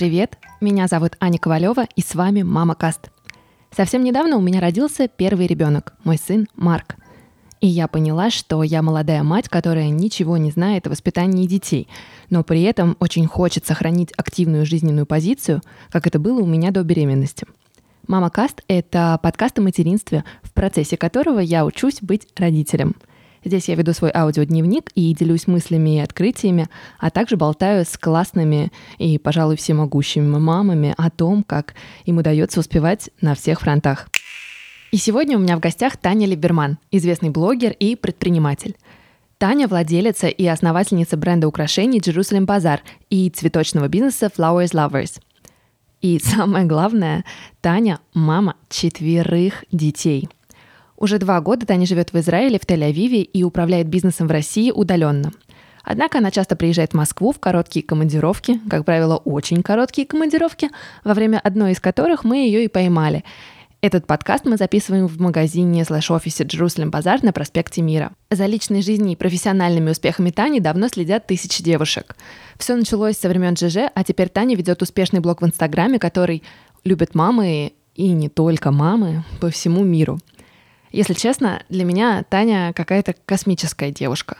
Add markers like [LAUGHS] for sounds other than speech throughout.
Привет, меня зовут Аня Ковалева, и с вами Мама Каст. Совсем недавно у меня родился первый ребенок, мой сын Марк. И я поняла, что я молодая мать, которая ничего не знает о воспитании детей, но при этом очень хочет сохранить активную жизненную позицию, как это было у меня до беременности. Мама Каст — это подкаст о материнстве, в процессе которого я учусь быть родителем — Здесь я веду свой аудиодневник и делюсь мыслями и открытиями, а также болтаю с классными и, пожалуй, всемогущими мамами о том, как им удается успевать на всех фронтах. И сегодня у меня в гостях Таня Либерман, известный блогер и предприниматель. Таня – владелица и основательница бренда украшений Jerusalem Bazaar и цветочного бизнеса Flowers Lovers. И самое главное, Таня – мама четверых детей – уже два года Таня живет в Израиле, в Тель-Авиве и управляет бизнесом в России удаленно. Однако она часто приезжает в Москву в короткие командировки, как правило, очень короткие командировки, во время одной из которых мы ее и поймали. Этот подкаст мы записываем в магазине слэш-офисе Jerusalem Базар на проспекте Мира. За личной жизнью и профессиональными успехами Тани давно следят тысячи девушек. Все началось со времен ЖЖ, а теперь Таня ведет успешный блог в Инстаграме, который любят мамы и не только мамы по всему миру. Если честно, для меня Таня какая-то космическая девушка.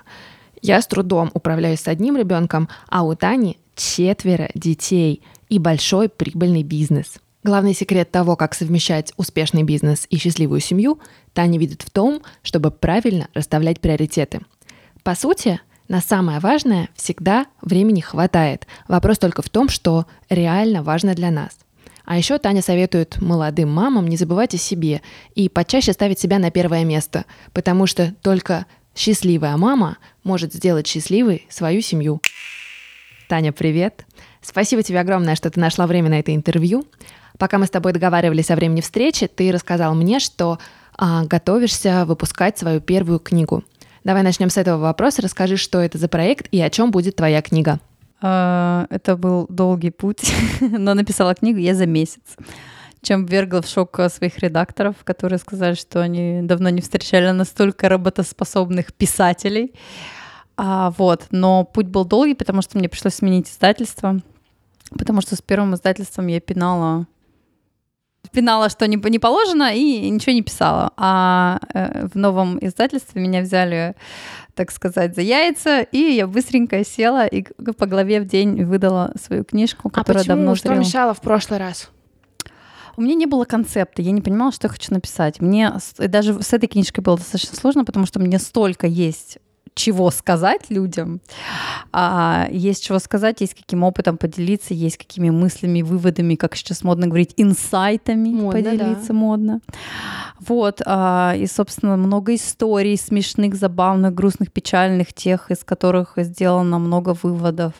Я с трудом управляюсь с одним ребенком, а у Тани четверо детей и большой прибыльный бизнес. Главный секрет того, как совмещать успешный бизнес и счастливую семью, Таня видит в том, чтобы правильно расставлять приоритеты. По сути, на самое важное всегда времени хватает. Вопрос только в том, что реально важно для нас – а еще Таня советует молодым мамам не забывать о себе и почаще ставить себя на первое место, потому что только счастливая мама может сделать счастливой свою семью. Таня, привет! Спасибо тебе огромное, что ты нашла время на это интервью. Пока мы с тобой договаривались о времени встречи, ты рассказал мне, что а, готовишься выпускать свою первую книгу. Давай начнем с этого вопроса. Расскажи, что это за проект и о чем будет твоя книга. А, это был долгий путь, [LAUGHS] но написала книгу я за месяц чем ввергла в шок своих редакторов, которые сказали, что они давно не встречали настолько работоспособных писателей. А, вот. Но путь был долгий, потому что мне пришлось сменить издательство, потому что с первым издательством я пинала пинала, что не, не положено, и ничего не писала. А э, в новом издательстве меня взяли, так сказать, за яйца, и я быстренько села и по главе в день выдала свою книжку, которая а почему? давно Что мешало в прошлый раз? У меня не было концепта, я не понимала, что я хочу написать. Мне даже с этой книжкой было достаточно сложно, потому что мне столько есть чего сказать людям, а, есть чего сказать, есть каким опытом поделиться, есть какими мыслями, выводами, как сейчас модно говорить, инсайтами модно, поделиться да. модно. Вот, а, и, собственно, много историй смешных, забавных, грустных, печальных, тех, из которых сделано много выводов.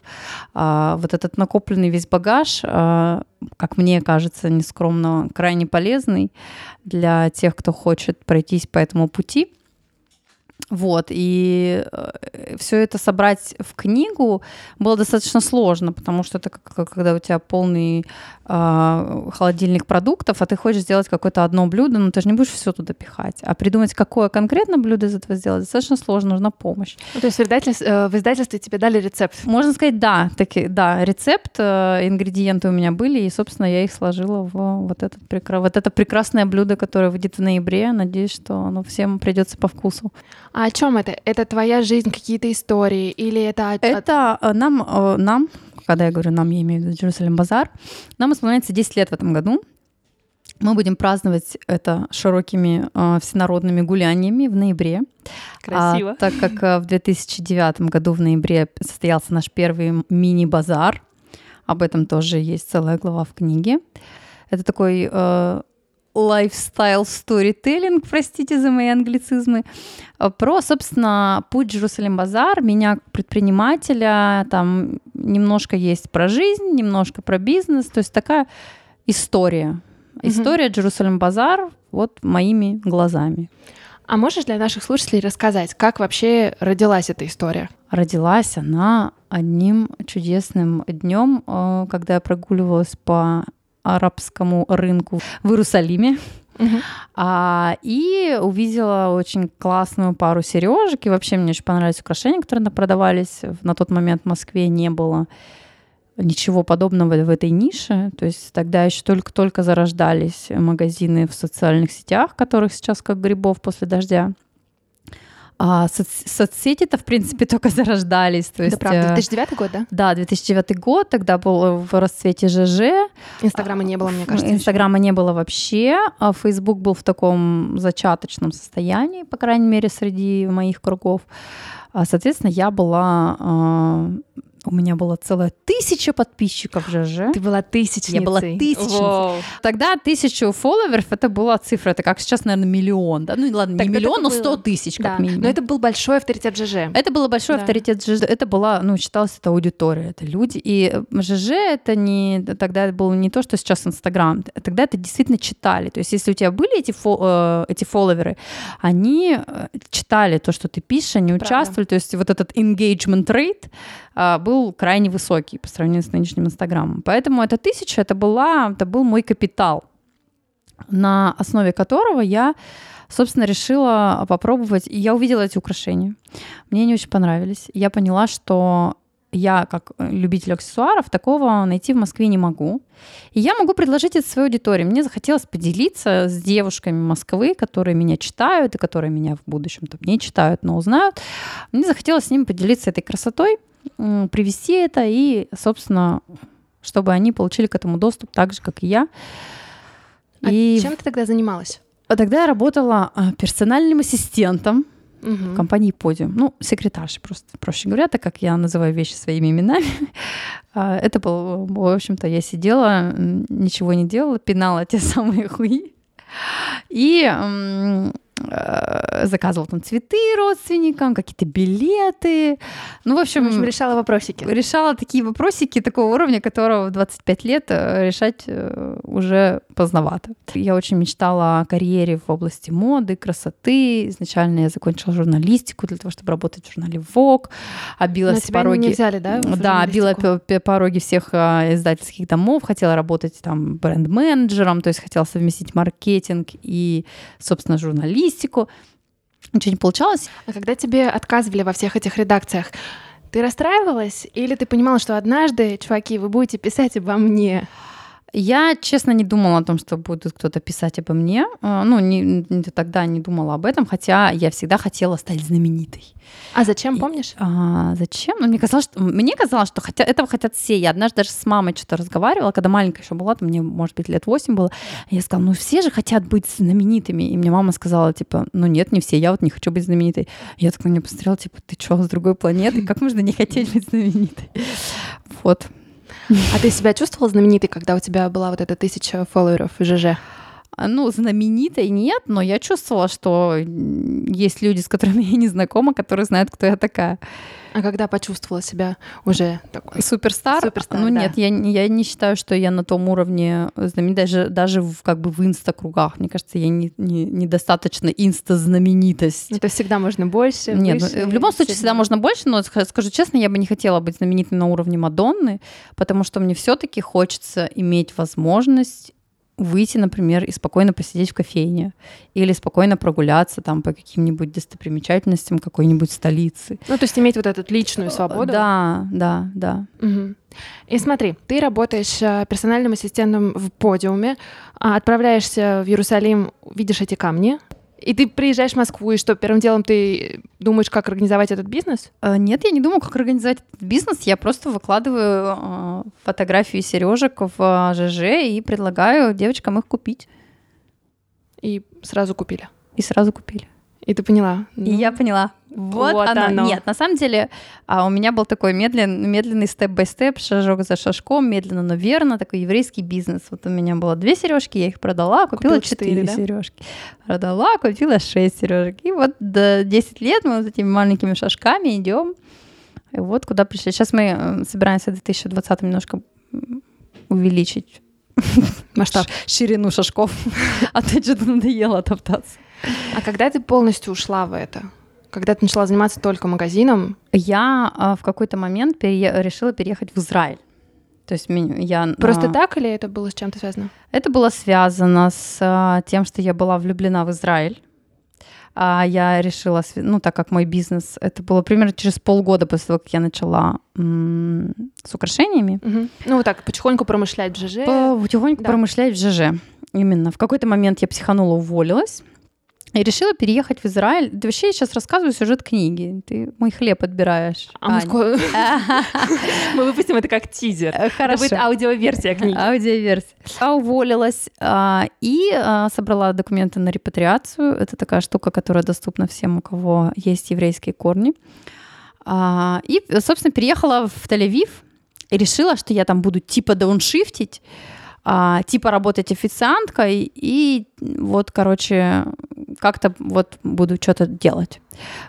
А, вот этот накопленный весь багаж, а, как мне кажется, нескромно, крайне полезный для тех, кто хочет пройтись по этому пути. Вот, и э, все это собрать в книгу было достаточно сложно, потому что это как, когда у тебя полный э, холодильник продуктов, а ты хочешь сделать какое-то одно блюдо, но ты же не будешь все туда пихать. А придумать, какое конкретно блюдо из этого сделать, достаточно сложно, нужна помощь. Ну, то есть в издательстве, э, в издательстве тебе дали рецепт? Можно сказать, да, таки, да, рецепт, э, ингредиенты у меня были, и, собственно, я их сложила в вот, этот, вот это прекрасное блюдо, которое выйдет в ноябре. Надеюсь, что оно всем придется по вкусу. А о чем это? Это твоя жизнь, какие-то истории? Или это... Это э, нам, э, нам, когда я говорю нам, я имею в виду Jerusalem Базар, нам исполняется 10 лет в этом году. Мы будем праздновать это широкими э, всенародными гуляниями в ноябре. Красиво. А, так как э, в 2009 году в ноябре состоялся наш первый мини-базар. Об этом тоже есть целая глава в книге. Это такой э, лайфстайл сторителлинг, простите за мои англицизмы, про, собственно, путь Jerusalem Базар, меня как предпринимателя, там немножко есть про жизнь, немножко про бизнес, то есть такая история. История mm-hmm. Jerusalem Базар вот моими глазами. А можешь для наших слушателей рассказать, как вообще родилась эта история? Родилась она одним чудесным днем, э, когда я прогуливалась по арабскому рынку в Иерусалиме. Uh-huh. А, и увидела очень классную пару сережек. И вообще мне очень понравились украшения, которые продавались. На тот момент в Москве не было ничего подобного в этой нише. То есть тогда еще только-только зарождались магазины в социальных сетях, которых сейчас как грибов после дождя. А соц- соцсети-то, в принципе, [LAUGHS] только зарождались. То есть, да, правда. э, 2009 год, да? Да, 2009 год, тогда был в расцвете ЖЖ. Инстаграма не было, мне кажется. еще. Инстаграма не было вообще, а Фейсбук был в таком зачаточном состоянии, по крайней мере, среди моих кругов. А, Соответственно, я была... У меня была целая тысяча подписчиков в ЖЖ. Ты была тысячницей. Я была тысячницей. Вау. Тогда тысячу фолловеров это была цифра, это как сейчас, наверное, миллион. Да? Ну ладно, не Тогда миллион, так и но было. 100 тысяч как Да, минимум. но это был большой авторитет ЖЖ. Это было большой Да. авторитет ЖЖ. Это была, ну, считалось, это аудитория, это люди. И э, ЖЖ это не... Тогда это было не то, что сейчас Инстаграм. Тогда это действительно читали. То есть если у тебя были эти, фо- э, эти фолловеры, они э, читали то, что ты пишешь, они Правда. участвовали. То есть вот этот engagement rate был крайне высокий по сравнению с нынешним Инстаграмом. Поэтому эта тысяча, это, была, это был мой капитал, на основе которого я собственно, решила попробовать. И я увидела эти украшения. Мне они очень понравились. Я поняла, что я, как любитель аксессуаров, такого найти в Москве не могу. И я могу предложить это своей аудитории. Мне захотелось поделиться с девушками Москвы, которые меня читают и которые меня в будущем там не читают, но узнают. Мне захотелось с ними поделиться этой красотой, привести это и, собственно, чтобы они получили к этому доступ так же, как и я. А и чем ты тогда занималась? а тогда я работала а, персональным ассистентом Мгм. в компании Podium. Ну, секретаршей просто, проще говоря, так как я называю вещи своими именами. [LAUGHS] А, Это был, в общем-то, я сидела, ничего не делала, пинала те [LAUGHS] самые хуи. И заказывала там цветы родственникам, какие-то билеты. Ну, в В общем, общем, решала вопросики. решала такие вопросики такого уровня, которого в 25 лет э, решать э, уже поздновато. Я очень мечтала о карьере в области моды, красоты. Изначально я закончила журналистику для того, чтобы работать в журнале Vogue. Обила Но пороги. не взяли, да? Да, била журналистику? п- п- пороги всех издательских домов, хотела работать там бренд-менеджером, то есть хотела совместить маркетинг и, собственно, журналистику. Ничего не получалось. А когда тебе отказывали во всех этих редакциях, ты расстраивалась? Или ты понимала, что однажды, чуваки, вы будете писать обо мне? Я, честно, не думала о том, что будет кто-то писать обо мне. А, Ну, не, не- тогда не думала об этом, хотя я всегда хотела стать знаменитой. А зачем, помнишь? А, зачем? Ну, мне казалось, что, мне казалось, что хотя, этого хотят все. Я однажды даже с мамой что-то разговаривала, когда маленькая еще была, там мне, может быть, лет 8 было. Я сказала, ну, все же хотят быть знаменитыми. И мне мама сказала, типа, ну, нет, не все, я вот не хочу быть знаменитой. Я так на нее посмотрела, типа, ты что, с другой планеты? Как можно не хотеть быть знаменитой? Вот. А ты себя чувствовала знаменитой, когда у тебя была вот эта тысяча фолловеров в ЖЖ? А, Ну, знаменитой нет, но я чувствовала, что есть люди, с которыми [LAUGHS] я не знакома, которые знают, кто я такая. А когда почувствовала себя уже такой? Суперстар? Суперстар, Ну да. нет, я, не- я не считаю, что я на том уровне знаменитой, даже, даже в, как бы в инста-кругах. Мне кажется, я не, не- недостаточно инста-знаменитость. Это всегда можно больше. Нет, ну, выше, в любом случае всегда можно больше, но ска- скажу честно, я бы не хотела быть знаменитой на уровне Мадонны, потому что мне все-таки хочется иметь возможность выйти, например, и спокойно посидеть в кофейне или спокойно прогуляться там по каким-нибудь достопримечательностям какой-нибудь столицы. Ну, то есть иметь вот эту личную свободу. Да, да, да. Мгм. И смотри, ты работаешь э, персональным ассистентом в подиуме, а отправляешься в Иерусалим, видишь эти камни, и ты приезжаешь в Москву, и что, первым делом ты думаешь, как организовать этот бизнес? Э, Нет, я не думаю, как организовать этот бизнес. Я просто выкладываю э, фотографии сережек в э, ЖЖ и предлагаю девочкам их купить. И сразу купили. И сразу купили. И ты поняла. И Ну, я поняла. Вот, вот оно. оно. Нет, на самом деле а, у меня был такой медлен, медленный степ-бай-степ, шажок за шажком, медленно, но верно, такой еврейский бизнес. Вот у меня было две сережки, я их продала, купила, Купила четыре да? сережки. Продала, купила шесть сережек. И вот до 10 лет мы вот этими маленькими шажками идем. И вот куда пришли. Сейчас мы собираемся в 2020 немножко увеличить [LAUGHS] Масштаб. [LAUGHS] ширину шажков. [LAUGHS] А то что-то надоело топтаться. А когда ты полностью ушла в это? Когда ты начала заниматься только магазином, Я а, в какой-то момент перее- решила переехать в Израиль. То есть я... просто а, так или это было с чем-то связано? Это было связано с а, тем, что я была влюблена в Израиль. а я решила, ну, так как мой бизнес, это было примерно через полгода после того, как я начала м- с украшениями. Угу. Ну, вот так, потихоньку промышлять в ЖЖ. Потихоньку да. промышлять в ЖЖ. Именно. В какой-то момент я психанула, уволилась. И решила переехать в Израиль. Да вообще я сейчас рассказываю сюжет книги. Ты мой хлеб отбираешь. А мы, скоро... [LAUGHS] [LAUGHS] мы выпустим это как тизер. Хорошо. Это будет аудиоверсия книги. Аудиоверсия. Я уволилась а, и а, собрала документы на репатриацию. Это такая штука, которая доступна всем, у кого есть еврейские корни. А, и, собственно, переехала в Тель-Авив и решила, что я там буду типа дауншифтить, типа работать официанткой и вот, короче, как-то вот буду что-то делать.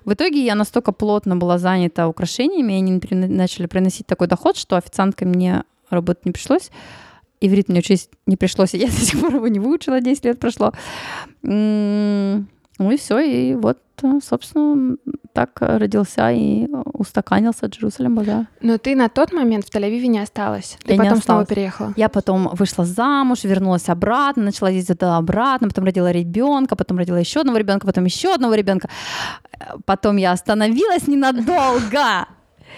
В итоге я настолько плотно была занята украшениями, и они начали приносить такой доход, что официанткой мне работать не пришлось. Иврит мне учить не пришлось, и я до сих пор его не выучила, 10 лет прошло. Ну и все, и вот, собственно, так родился и устаканился Джерусалем Базар. Но ты на тот момент в Тель-Авиве не осталась. Ты я потом осталась. снова переехала. Я потом вышла замуж, вернулась обратно, начала ездить туда обратно, потом родила ребенка, потом родила еще одного ребенка, потом еще одного ребенка. Потом я остановилась ненадолго,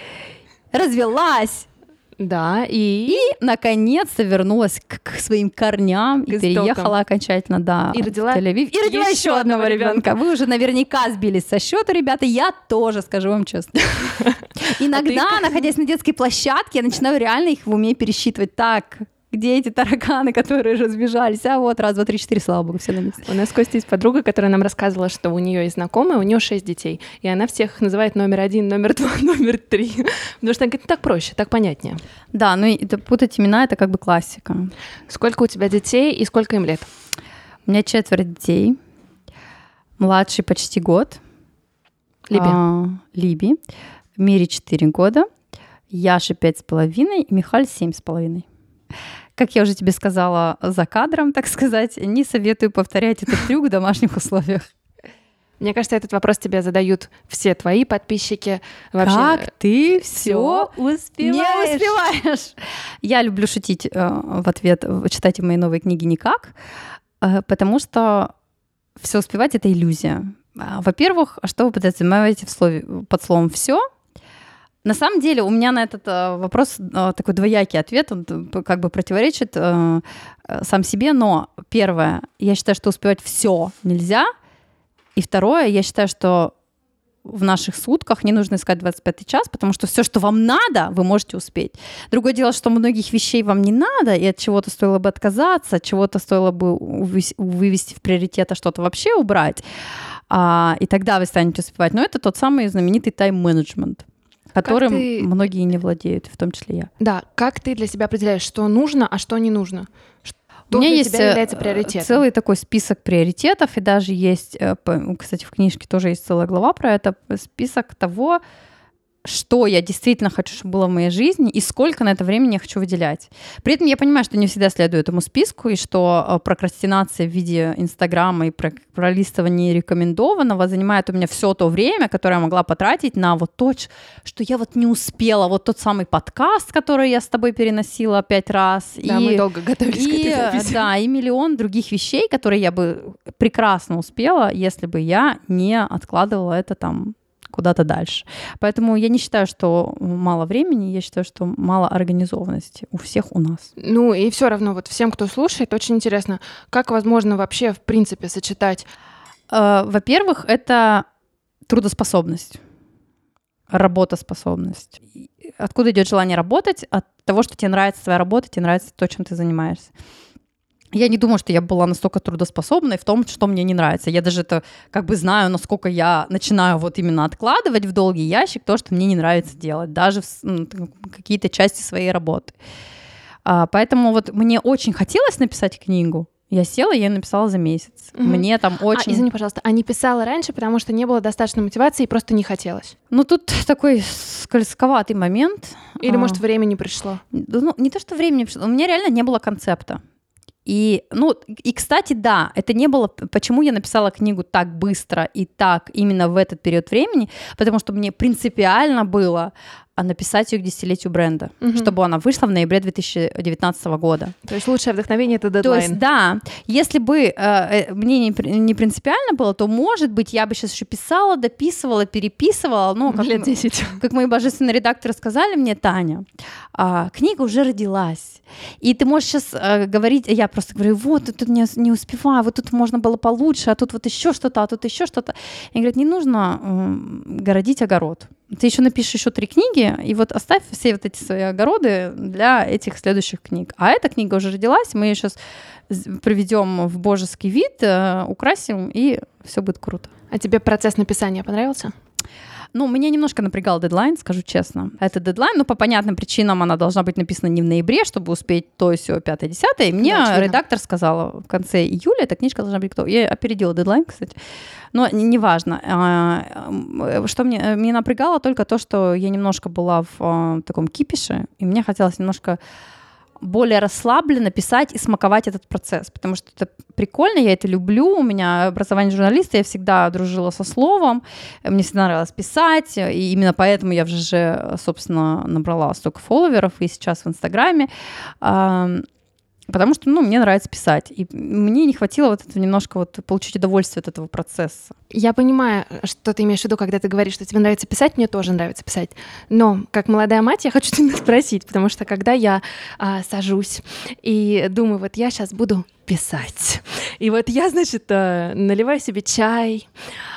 [LAUGHS] развелась да, и... И, наконец-то, вернулась к, к своим корням к и переехала окончательно, да, и родила в Тель-Авив. И родила еще, еще одного ребенка. ребенка. Вы уже наверняка сбились со счета, ребята, я тоже, скажу вам честно. [LAUGHS] Иногда, находясь на детской площадке, я начинаю реально их в уме пересчитывать. Так, где эти тараканы, которые разбежались? А вот, раз, два, три, четыре, слава богу, все на месте. У нас Костя есть подруга, которая нам рассказывала, что у нее есть знакомая, у нее шесть детей, и она всех называет номер один, номер два, [LAUGHS] номер три, потому что она говорит, так проще, так понятнее. Да, ну это, путать имена — это как бы классика. Сколько у тебя детей и сколько им лет? У меня четверо детей. Младший почти год. Либи. А, Либи. Мире четыре года. Яше пять с половиной и Михаль семь с половиной. Как я уже тебе сказала за кадром, так сказать, не советую повторять этот трюк в домашних условиях. Мне кажется, этот вопрос тебе задают все твои подписчики. Вообще, как ты все успеваешь? Не успеваешь. Я люблю шутить э, в ответ, читайте мои новые книги никак, э, потому что все успевать это иллюзия. А, во-первых, что вы подразумеваете в слове, под словом все? На самом деле у меня на этот э, вопрос э, такой двоякий ответ, он как бы противоречит э, э, сам себе, но первое, я считаю, что успевать все нельзя, и второе, я считаю, что в наших сутках не нужно искать 25 час, потому что все, что вам надо, вы можете успеть. Другое дело, что многих вещей вам не надо, и от чего-то стоило бы отказаться, от чего-то стоило бы вывести в приоритет, а что-то вообще убрать, а, и тогда вы станете успевать. Но это тот самый знаменитый тайм-менеджмент которым ты... многие не владеют, в том числе я. Да, как ты для себя определяешь, что нужно, а что не нужно? Что У меня есть является э, приоритетом? целый такой список приоритетов, и даже есть, э, кстати, в книжке тоже есть целая глава про это, список того, что я действительно хочу, чтобы было в моей жизни, и сколько на это времени я хочу выделять. При этом я понимаю, что не всегда следую этому списку, и что э, прокрастинация в виде Инстаграма и пролистывание рекомендованного занимает у меня все то время, которое я могла потратить на вот то, что я вот не успела. Вот тот самый подкаст, который я с тобой переносила пять раз. Да, и, мы долго готовились и, к этой записи. Да, и миллион других вещей, которые я бы прекрасно успела, если бы я не откладывала это там куда-то дальше. Поэтому я не считаю, что мало времени, я считаю, что мало организованности у всех у нас. Ну и все равно вот всем, кто слушает, очень интересно, как возможно вообще в принципе сочетать? Э, во-первых, это трудоспособность, работоспособность. Откуда идет желание работать? От того, что тебе нравится твоя работа, тебе нравится то, чем ты занимаешься я не думаю, что я была настолько трудоспособной в том, что мне не нравится. Я даже это как бы знаю, насколько я начинаю вот именно откладывать в долгий ящик то, что мне не нравится делать, даже в, ну, какие-то части своей работы. А, поэтому вот мне очень хотелось написать книгу. Я села, я написала за месяц. Угу. Мне там а, очень... А, извини, пожалуйста, а не писала раньше, потому что не было достаточно мотивации и просто не хотелось? Ну, тут такой скользковатый момент. Или, а... может, время не пришло? Ну, не то, что время не пришло. У меня реально не было концепта. И, ну, и, кстати, да, это не было, почему я написала книгу так быстро и так именно в этот период времени, потому что мне принципиально было написать ее к десятилетию бренда, Мгм. чтобы она вышла в ноябре 2019 года. То есть лучшее вдохновение это То дедлайн. есть, да, если бы э, э, мне не, не принципиально было, то, может быть, я бы сейчас еще писала, дописывала, переписывала, ну, как, лет 10. как мои божественные редакторы сказали мне, Таня, а, книга уже родилась. И ты можешь сейчас говорить, я просто говорю, вот, тут не, не успеваю, вот тут можно было получше, а тут вот еще что-то, а тут еще что-то. И говорят, не нужно м, городить огород. Ты еще напишешь еще три книги, и вот оставь все вот эти свои огороды для этих следующих книг. А эта книга уже родилась, мы ее сейчас приведем в божеский вид, э, украсим, и все будет круто. А тебе процесс написания понравился? Ну, меня немножко напрягал дедлайн, скажу честно. Это дедлайн, но по понятным причинам она должна быть написана не в ноябре, чтобы успеть то, все, 5 10 И мне Да, очевидно. редактор сказала в конце июля, эта книжка должна быть готова. Я опередила дедлайн, кстати. Но не- неважно. А, Что мне, меня напрягало только то, что я немножко была в а, таком кипише, и мне хотелось немножко более расслабленно писать и смаковать этот процесс, потому что это прикольно, я это люблю, у меня образование журналиста, я всегда дружила со словом, мне всегда нравилось писать, и именно поэтому я в ЖЖ, собственно, набрала столько фолловеров и сейчас в Инстаграме, Ам, потому что, ну, мне нравится писать, и мне не хватило вот этого немножко вот получить удовольствие от этого процесса. Я понимаю, что ты имеешь в виду, когда ты говоришь, что тебе нравится писать, мне тоже нравится писать. Но как молодая мать я хочу тебя спросить, потому что когда я а, сажусь и думаю, вот я сейчас буду писать, и вот я, значит, а, наливаю себе чай,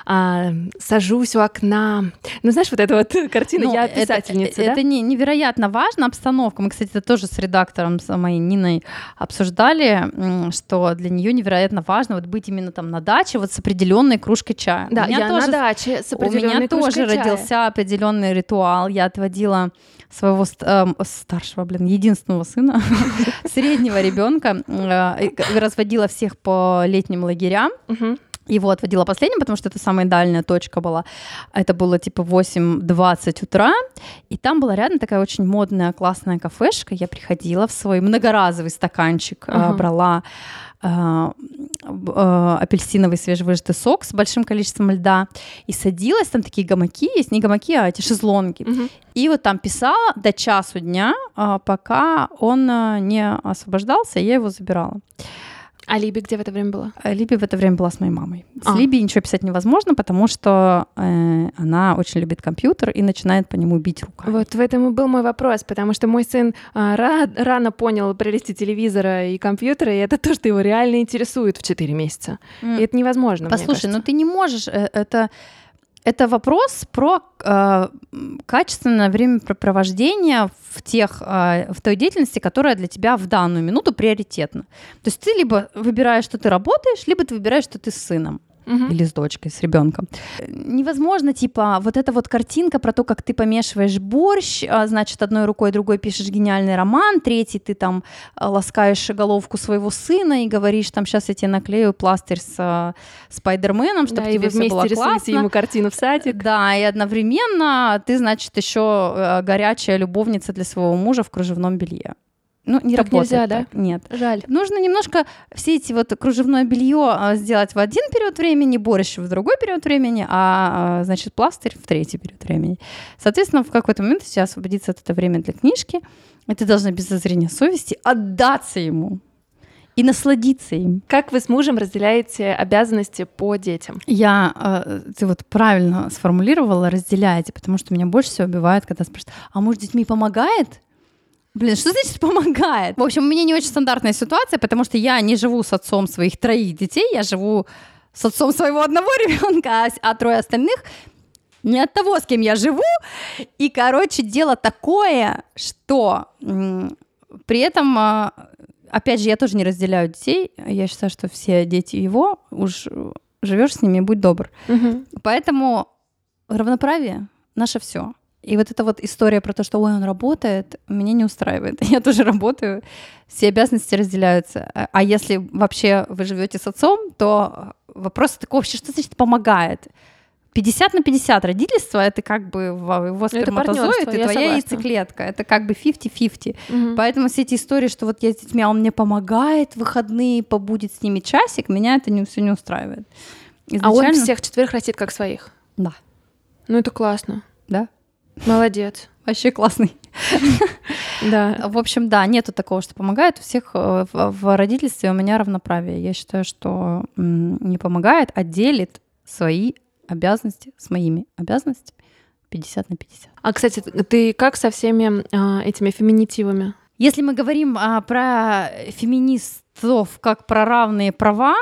а, сажусь у окна, ну знаешь, вот эта вот [LAUGHS] картина, Ну, я это- писательница, это, да? не, невероятно важно, обстановка. Мы, кстати, это тоже с редактором, с моей Ниной обсуждали, что для нее невероятно важно вот быть именно там на даче вот с определенной кружкой чая. Да, У меня я тоже на даче с У определенной меня тоже чая. родился определенный ритуал. Я отводила своего эм, старшего, блин, единственного сына, [LAUGHS] среднего ребенка, э, разводила всех по летним лагерям. Его отводила последним, потому что это самая дальняя точка была. Это было типа 8-20 утра, и там была рядом такая очень модная, классная кафешка. Я приходила в свой многоразовый стаканчик, э, Ага. брала э, э, апельсиновый свежевыжатый сок с большим количеством льда и садилась, там такие гамаки есть, не гамаки, а эти шезлонги. Мгм. И вот там писала до часу дня, а, пока он э, не освобождался, я его забирала. А Либи где в это время была? Либи в это время была с моей мамой. С А. Либи ничего писать невозможно, потому что э, она очень любит компьютер и начинает по нему бить руками. Вот в этом и был мой вопрос, потому что мой сын а, ра- рано понял прелести телевизора и компьютера, и это то, что его реально интересует в 4 месяца. М. И это невозможно, мне Послушай, ну кажется. ты не можешь, э, это, это вопрос про э, качественное времяпрепровождение в, тех, э, в той деятельности, которая для тебя в данную минуту приоритетна. То есть ты либо выбираешь, что ты работаешь, либо ты выбираешь, что ты с сыном. Мгм. или с дочкой, с ребенком. Невозможно, типа, вот эта вот картинка про то, как ты помешиваешь борщ, а, значит, одной рукой, другой пишешь гениальный роман, третий ты там а, ласкаешь головку своего сына и говоришь, там, сейчас я тебе наклею пластырь с а, Спайдерменом, чтобы Да, тебе все вместе было классно. ему картину в садик. Да, и одновременно ты, значит, еще горячая любовница для своего мужа в кружевном белье. Ну, не Так работает нельзя, да? так. Нет. Жаль. Нужно немножко все эти вот кружевное белье а, сделать в один период времени, борщ в другой период времени, а, а, значит, пластырь в третий период времени. Соответственно, в какой-то момент у тебя освободится от это время для книжки, и ты должна без зазрения совести отдаться ему и насладиться им. Как вы с мужем разделяете обязанности по детям? Я, э, ты вот правильно сформулировала, разделяете, потому что меня больше всего убивает, когда спрашивают, а муж с детьми помогает? Блин, что значит помогает? В общем, у меня не очень стандартная ситуация, потому что я не живу с отцом своих троих детей, я живу с отцом своего одного [LAUGHS] ребенка, а, а трое остальных не от того, с кем я живу. И, короче, дело такое, что при этом, а, опять же, я тоже не разделяю детей. Я считаю, что все дети его, уж живешь с ними, будь добр. Поэтому равноправие наше все. И вот эта вот история про то, что ой, он работает, меня не устраивает. [LAUGHS] Я тоже работаю, все обязанности разделяются. А а если вообще вы живете с отцом, то вопрос такой вообще, что значит помогает? 50 на 50 родительство это как бы его сперматозоид и твоя согласна. яйцеклетка. Это как бы 50-50. Мгм. Поэтому все эти истории, что вот я с детьми, а он мне помогает в выходные, побудет с ними часик, меня это не, все не устраивает. А он Изначально- всех четверых растит как своих. Да. Ну это классно. Да. Молодец. Вообще классный. [LAUGHS] Да. В общем, да, нету такого, что помогает. У всех э, в, родительстве у меня равноправие. Я считаю, что не помогает, а делит свои обязанности с моими обязанностями 50 на 50. А, кстати, ты как со всеми а, этими феминитивами? Если мы говорим а, про феминистов как про равные права,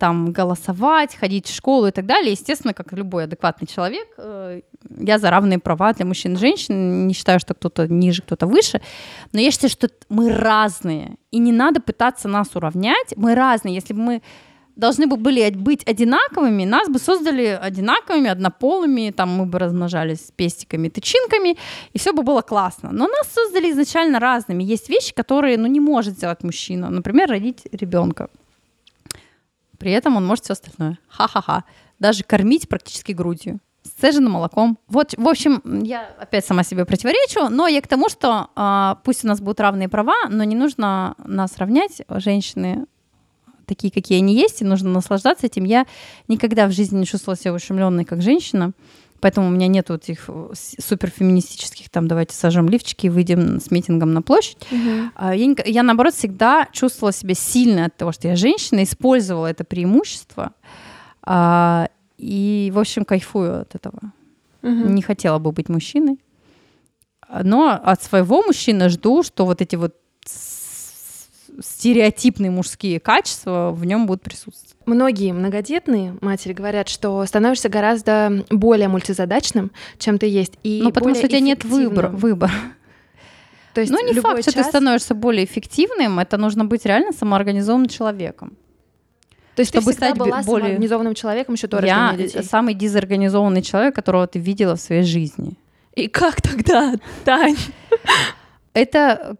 там голосовать, ходить в школу и так далее, естественно, как любой адекватный человек, э, я за равные права для мужчин и женщин, не считаю, что кто-то ниже, кто-то выше, но я считаю, что мы разные, и не надо пытаться нас уравнять, мы разные, если бы мы должны бы были быть одинаковыми, нас бы создали одинаковыми, однополыми, там мы бы размножались пестиками, тычинками, и все бы было классно. Но нас создали изначально разными. Есть вещи, которые ну, не может сделать мужчина. Например, родить ребенка. При этом он может все остальное. Ха-ха-ха. Даже кормить практически грудью. Сцеженным молоком. Вот, в общем, я опять сама себе противоречу, но я к тому, что э, пусть у нас будут равные права, но не нужно нас равнять, женщины такие, какие они есть, и нужно наслаждаться этим. Я никогда в жизни не чувствовала себя ущемленной как женщина, поэтому у меня нет вот этих суперфеминистических, там, давайте сожжем лифчики и выйдем с митингом на площадь. Угу. Я, я, наоборот, всегда чувствовала себя сильно от того, что я женщина, использовала это преимущество, а, и, в общем, кайфую от этого. Угу. Не хотела бы быть мужчиной. Но от своего мужчины жду, что вот эти вот стереотипные мужские качества в нем будут присутствовать. Многие многодетные матери говорят, что становишься гораздо более мультизадачным, чем ты есть. И ну, потому что у тебя нет выбора. выбора. То есть ну, не факт, час... что ты становишься более эффективным, это нужно быть реально самоорганизованным человеком. То есть чтобы ты стать была более самоорганизованным человеком еще до Я детей? самый дезорганизованный человек, которого ты видела в своей жизни. И как тогда, Тань? Это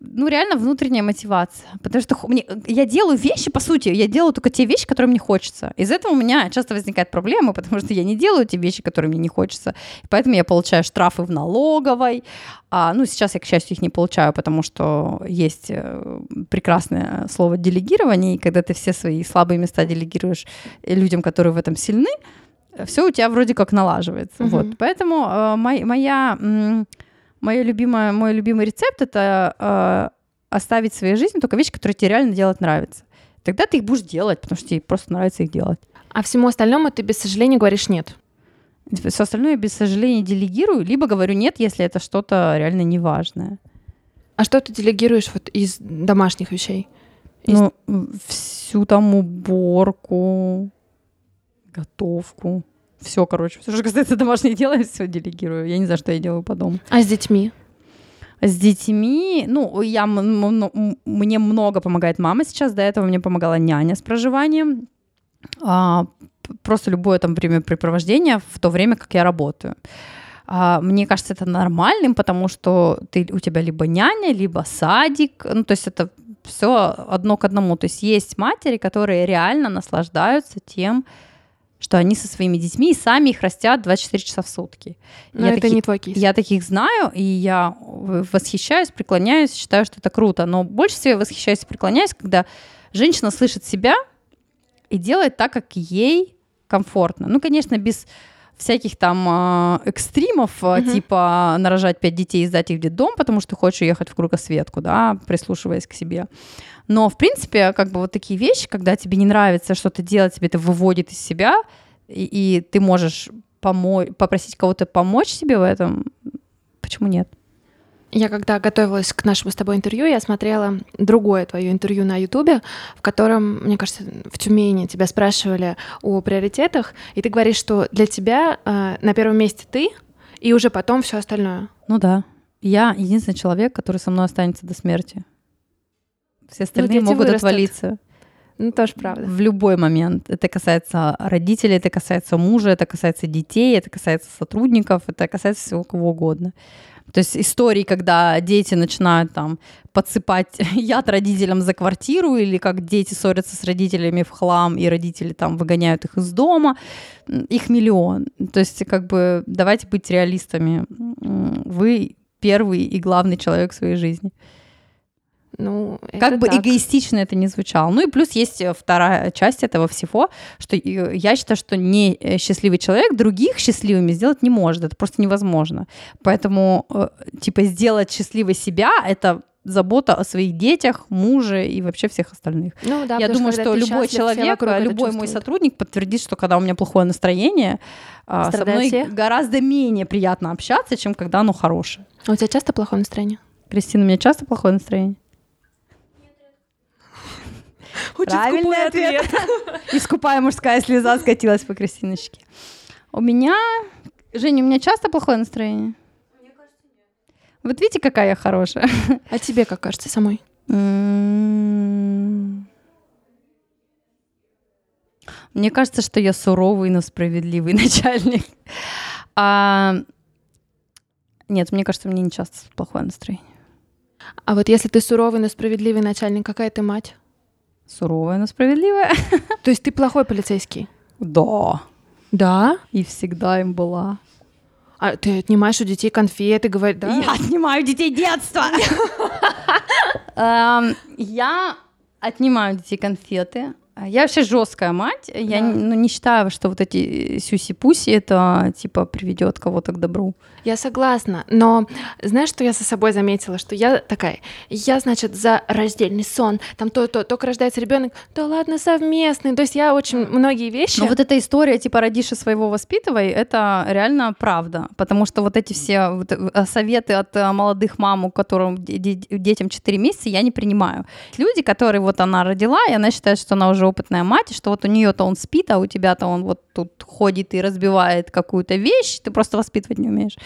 ну, реально внутренняя мотивация. Потому что мне, я делаю вещи, по сути, я делаю только те вещи, которые мне хочется. Из этого у меня часто возникают проблемы, потому что я не делаю те вещи, которые мне не хочется. Поэтому я получаю штрафы в налоговой. А, ну, сейчас я, к счастью, их не получаю, потому что есть э, прекрасное слово делегирование, и когда ты все свои слабые места делегируешь людям, которые в этом сильны, все у тебя вроде как налаживается. Угу. Вот. Поэтому э, моя... моя Моя любимая, мой любимый рецепт это э, оставить в своей жизни только вещи, которые тебе реально делать нравятся. Тогда ты их будешь делать, потому что тебе просто нравится их делать. А всему остальному ты без сожаления говоришь нет. Все остальное я без сожаления делегирую, либо говорю нет, если это что-то реально неважное. А что ты делегируешь вот из домашних вещей? Из... Ну, всю там уборку, готовку. Все, короче, все, что касается домашних дел, [LAUGHS] я все делегирую. Я не знаю, что я делаю по дому. А с детьми? С детьми, ну, я, мне много помогает мама сейчас, до этого мне помогала няня с проживанием. А, просто любое там времяпрепровождение в то время, как я работаю. А, мне кажется, это нормальным, потому что ты, у тебя либо няня, либо садик, ну, то есть это все одно к одному. То есть есть матери, которые реально наслаждаются тем, что они со своими детьми и сами их растят 24 часа в сутки. Но я это таких, не твой кейс. Я таких знаю, и я восхищаюсь, преклоняюсь, считаю, что это круто. Но больше всего я восхищаюсь и преклоняюсь, когда женщина слышит себя и делает так, как ей комфортно. Ну, конечно, без всяких там э, экстримов, mm-hmm. типа нарожать пять детей и сдать их в детдом, потому что хочешь уехать в кругосветку, да, прислушиваясь к себе. Но, в принципе, как бы вот такие вещи, когда тебе не нравится что-то делать, тебе это выводит из себя, и, и ты можешь помочь, попросить кого-то помочь себе в этом, почему нет? Я когда готовилась к нашему с тобой интервью, я смотрела другое твое интервью на Ютубе, в котором, мне кажется, в Тюмени тебя спрашивали о приоритетах, и ты говоришь, что для тебя э, на первом месте ты, и уже потом все остальное. Ну да. Я единственный человек, который со мной останется до смерти. Все остальные ну, могут вырастут. отвалиться. Ну, тоже правда. В любой момент. Это касается родителей, это касается мужа, это касается детей, это касается сотрудников, это касается всего кого угодно. То есть истории, когда дети начинают там подсыпать [LAUGHS] яд родителям за квартиру, или как дети ссорятся с родителями в хлам, и родители там выгоняют их из дома, их миллион. То есть как бы давайте быть реалистами. Вы первый и главный человек в своей жизни. Ну, как бы так. эгоистично это не звучало. Ну и плюс есть э, вторая часть этого всего, что э, я считаю, что не э, счастливый человек других счастливыми сделать не может. Это просто невозможно. Поэтому, типа, сделать счастливой себя — это забота о своих детях, муже и вообще всех остальных. Ну, да, я думаю, что ты любой человек, любой мой сотрудник подтвердит, что когда у меня плохое настроение, а, со Страдают мной все? гораздо менее приятно общаться, чем когда оно хорошее. А у тебя часто плохое настроение? Кристина, у меня часто плохое настроение? Правильный ответ. [LAUGHS] И скупая мужская слеза скатилась по Кристиночке. У меня... Женя, у меня часто плохое настроение? Вот видите, какая я хорошая. [LAUGHS] А тебе как кажется самой? М. Мне кажется, что я суровый, но справедливый [LAUGHS] начальник. А, Нет, мне кажется, мне не часто плохое настроение. А вот если ты суровый, но справедливый начальник, какая ты мать? Суровая, но справедливая. [LAUGHS] То есть ты плохой полицейский? Да. Да. И всегда им была. А ты отнимаешь у детей конфеты, говоришь, да? Я отнимаю детей детства. [LAUGHS] Эм, Я отнимаю у детей конфеты. Я вообще жесткая мать. Я ну, не считаю, что вот эти сюси-пуси это типа приведет кого-то к добру. Я согласна, но знаешь, что я за собой заметила? Что я такая, я, значит, за раздельный сон, там то-то, только рождается ребенок, да ладно, совместный. То есть я очень многие вещи... Но вот эта история типа родишь и своего воспитывай, это реально правда. Потому что вот эти все вот, э, советы от э, молодых мам, у которым де- де- детям 4 месяца, я не принимаю. Люди, которые вот она родила, и она считает, что она уже опытная мать, и что вот у нее-то он спит, а у тебя-то он вот тут ходит и разбивает какую-то вещь, ты просто воспитывать не умеешь.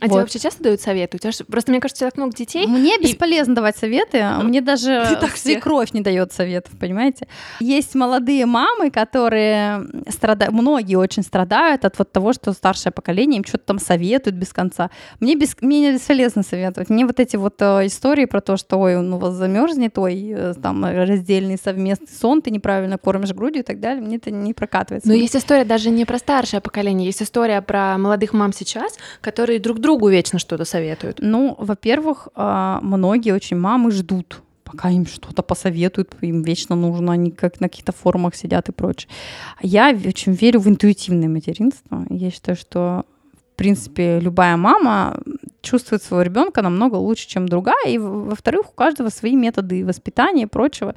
А тебе вот. вообще часто дают советы? У тебя ж- Просто, мне кажется, у тебя так много детей. Мне бесполезно давать советы, мне даже [LAUGHS] так свекровь не дает советов, понимаете? Есть молодые мамы, которые страдают, многие очень страдают от вот того, что старшее поколение им что-то там советует без конца. Мне, без, мне бесполезно советовать. Мне вот эти вот э, истории про то, что ой, ну вас замерзнет, ой, э, там раздельный совместный сон, ты неправильно кормишь грудью и так далее, мне это не прокатывается. Но есть история даже не про старшее поколение, есть история про молодых мам сейчас, которые друг другу вечно что-то советуют. Ну, во-первых, а, многие очень мамы ждут, пока им что-то посоветуют, им вечно нужно, они как на каких-то форумах сидят и прочее. А Я очень верю в интуитивное материнство. Я считаю, что в принципе любая мама чувствует своего ребенка намного лучше, чем другая. И во-вторых, у каждого свои методы воспитания и прочего.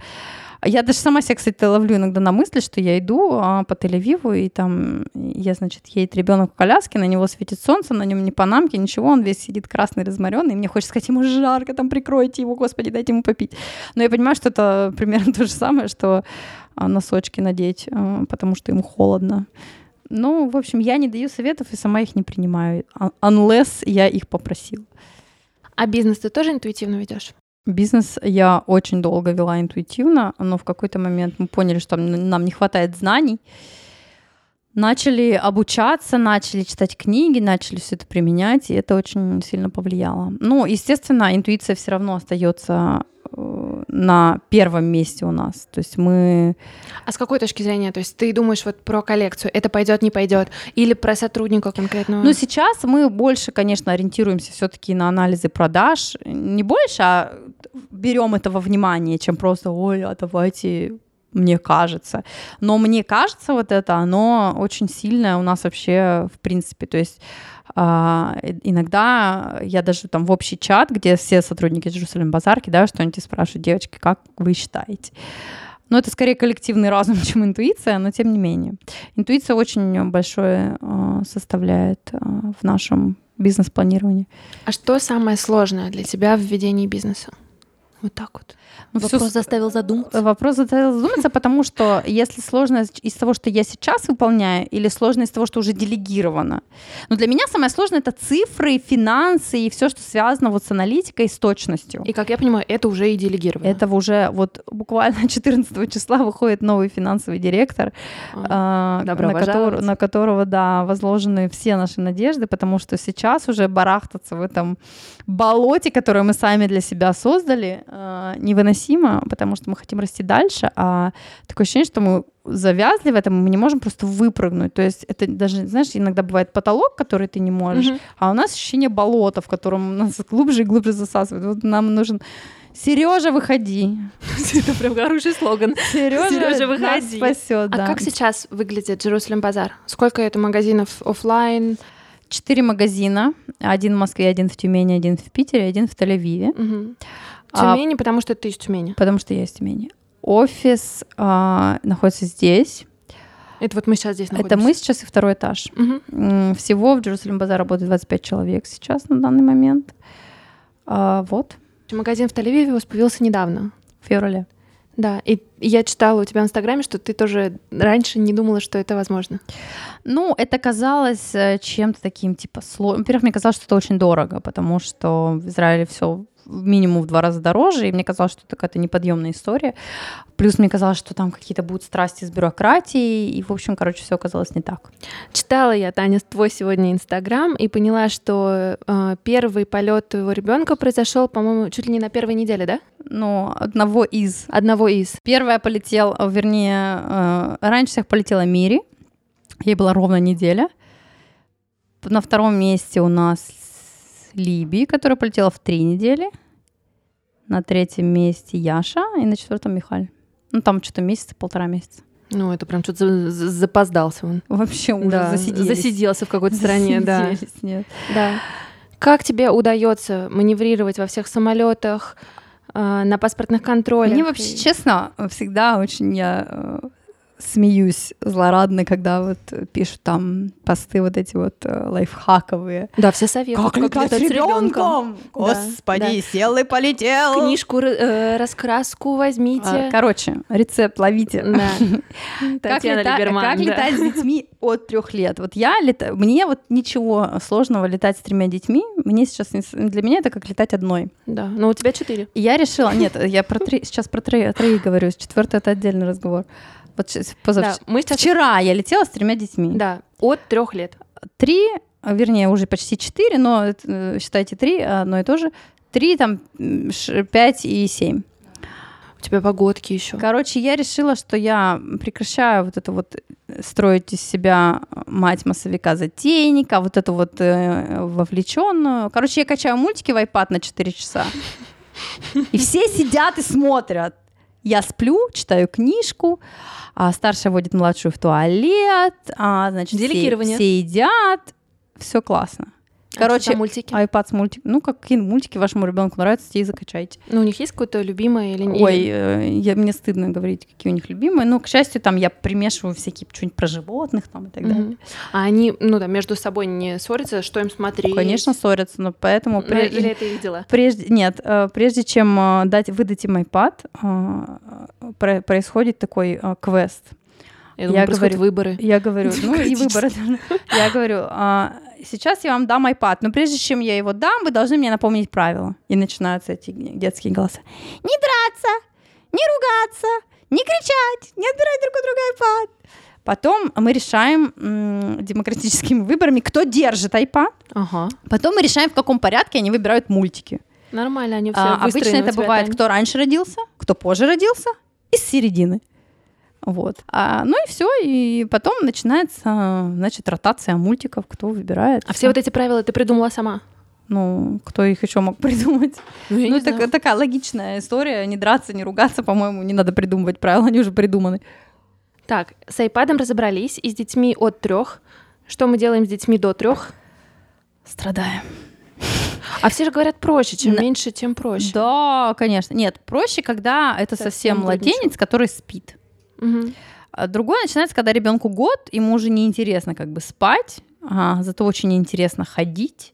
Я даже сама себя, кстати, ловлю иногда на мысли, что я иду а, по Тель-Авиву, и там я, значит, едет ребенок в коляске, на него светит солнце, на нем не панамки, ничего, он весь сидит красный, разморенный, и мне хочется сказать, ему жарко, там прикройте его, господи, дайте ему попить. Но я понимаю, что это примерно [LAUGHS] то же самое, что а, носочки надеть, а, потому что ему холодно. Ну, в общем, я не даю советов и сама их не принимаю, а- unless я их попросила. А бизнес ты тоже интуитивно ведешь? Бизнес я очень долго вела интуитивно, но в какой-то момент мы поняли, что нам не хватает знаний. Начали обучаться, начали читать книги, начали все это применять, и это очень сильно повлияло. Ну, естественно, интуиция все равно остается на первом месте у нас. То есть мы А с какой точки зрения? То есть ты думаешь вот про коллекцию, это пойдет, не пойдет, или про сотрудника конкретного? Ну, сейчас мы больше, конечно, ориентируемся все-таки на анализы продаж. Не больше, а берем этого внимания, чем просто, ой, а давайте мне кажется. Но мне кажется, вот это, оно очень сильное у нас вообще в принципе. То есть а, и- иногда я даже там в общий чат, где все сотрудники Jerusalem Базар кидаю что-нибудь и спрашиваю, девочки, как вы считаете? Но это скорее коллективный разум, [LAUGHS] чем интуиция, но тем не менее. Интуиция очень большое э, составляет э, в нашем бизнес-планировании. А что самое сложное для тебя в ведении бизнеса? Вот так вот. Ну, Вопрос с- заставил задуматься. Вопрос заставил задуматься, потому что если сложность из того, что я сейчас выполняю, или сложность из того, что уже делегировано. Но для меня самое сложное это цифры, финансы и все, что связано вот с аналитикой, с точностью. И, как я понимаю, это уже и делегировано. Этого уже вот буквально [LAUGHS] 14 числа выходит новый финансовый директор, А, на, котор- на которого, да, возложены все наши надежды, потому что сейчас уже барахтаться в этом болоте, которое мы сами для себя создали, а, невыносимо, потому что мы хотим расти дальше, а такое ощущение, что мы завязли в этом, мы не можем просто выпрыгнуть. То есть это даже, знаешь, иногда бывает потолок, который ты не можешь, Мгм. а у нас ощущение болота, в котором нас глубже и глубже засасывает. Вот нам нужен Сережа, выходи. [LAUGHS] Это прям хороший слоган. [LAUGHS] Сережа, выходи. спасет, А да. как сейчас выглядит Jerusalem Bazar? Сколько это магазинов оффлайн? Четыре магазина. Один в Москве, один в Тюмени, один в Питере, один в Тель-Авиве. Мгм. А- Тюмени, потому что ты из Тюмени. Потому что я из Тюмени. Офис а, находится здесь. Это вот мы сейчас здесь Это находимся. мы сейчас и второй этаж. М, Всего в Jerusalem Bazar работает 25 человек сейчас на данный момент. А, вот, Магазин в Тель-Авиве у вас появился недавно. в феврале. Да, и я читала у тебя в Инстаграме, что ты тоже раньше не думала, что это возможно. Ну, это казалось э, чем-то таким, типа, сложным. Во-первых, мне казалось, что это очень дорого, потому что в Израиле все минимум в два раза дороже, и мне казалось, что это какая-то неподъемная история. Плюс мне казалось, что там какие-то будут страсти с бюрократией, и, в общем, короче, все оказалось не так. Читала я, Таня, твой сегодня Инстаграм и поняла, что э, первый полет твоего ребенка произошел, по-моему, чуть ли не на первой неделе, да? Но одного из Одного из. Первая полетел, э, вернее, э, раньше всех полетела Мири. Ей была ровно неделя. На втором месте у нас Либи, которая полетела в три недели. На третьем месте Яша. И на четвертом Михаль. Ну, там что-то месяц, полтора месяца. Ну, это прям что-то за- за- запоздался он. Вообще ужас, Да, засиделись. засиделся в какой-то стране, да. Нет. да. Как тебе удается маневрировать во всех самолетах, э, на паспортных контролях? Мне вообще, честно, всегда очень я э, смеюсь злорадно, когда вот пишут там посты вот эти вот э, лайфхаковые. Да, все советуют, с ребенком. Господи, да. сел и полетел. Книжку, э, раскраску возьмите. А, Короче, рецепт ловите. Да. [LAUGHS] Как, Татьяна лета- Либерман, как да. летать с детьми от трех лет? Вот я лета... мне вот ничего сложного летать с тремя детьми. Мне сейчас не для меня это как летать одной. Да, но у тебя четыре. Я решила, нет, я про три, сейчас про три, троих говорю, четвертый это отдельный разговор. Вот щас- позавч- Да, мы сейчас... Вчера я летела с тремя детьми. Да, от трех лет. Три, вернее, уже почти четыре, но э, считайте три, одно и то же. Три, там, пять и семь. У тебя погодки еще. Короче, я решила, что я прекращаю вот это вот э, строить из себя мать массовика затейника, вот эту вот э, вовлеченную. Короче, я качаю мультики в iPad на 4 часа. И все сидят и смотрят. Я сплю, читаю книжку, а старшая водит младшую в туалет, а, значит, все, все едят, все классно. А Короче, за мультики. iPad с мультик. Ну, какие мультики вашему ребенку нравятся, те и закачайте. Ну, у них есть какое-то любимое или нет? Ой, э, я, мне стыдно говорить, какие у них любимые. Но, к счастью, там я примешиваю всякие что-нибудь про животных там и так далее. Мгм. А они, ну, там, между собой не ссорятся, что им смотреть? Конечно, ссорятся, но поэтому Ну, прежде, Или это их дела? прежде нет, э, прежде чем э, дать выдать им iPad, про- происходит такой квест. Я думаю, Я говорю- выборы. Я говорю, [LAUGHS] ну и выборы. Я говорю, а, сейчас я вам дам iPad, но прежде чем я его дам, вы должны мне напомнить правила. И начинаются эти детские голоса. Не драться, не ругаться, не кричать, не отбирать друг у друга iPad. Потом мы решаем м, демократическими выборами, кто держит iPad. Ага. Потом мы решаем, в каком порядке они выбирают мультики. Нормально, они все А, обычно это бывает, кто раньше родился, кто позже родился, из середины. Вот. А, ну и все, и потом начинается, значит, ротация мультиков, кто выбирает. А все вот эти правила ты придумала сама? Ну, кто их еще мог [LAUGHS] придумать? Ну, ну, это знаю. такая логичная история. Не драться, не ругаться, по-моему, не надо придумывать правила, они уже придуманы. Так, с iPad разобрались, и с детьми от трех. Что мы делаем с детьми до трех? Страдаем. А все же говорят проще, чем На- меньше, тем проще. Да, конечно. Нет, проще, когда это Совсем совсем младенец, который спит. А Другое начинается, когда ребенку год, ему уже неинтересно как бы спать, а, зато очень интересно ходить.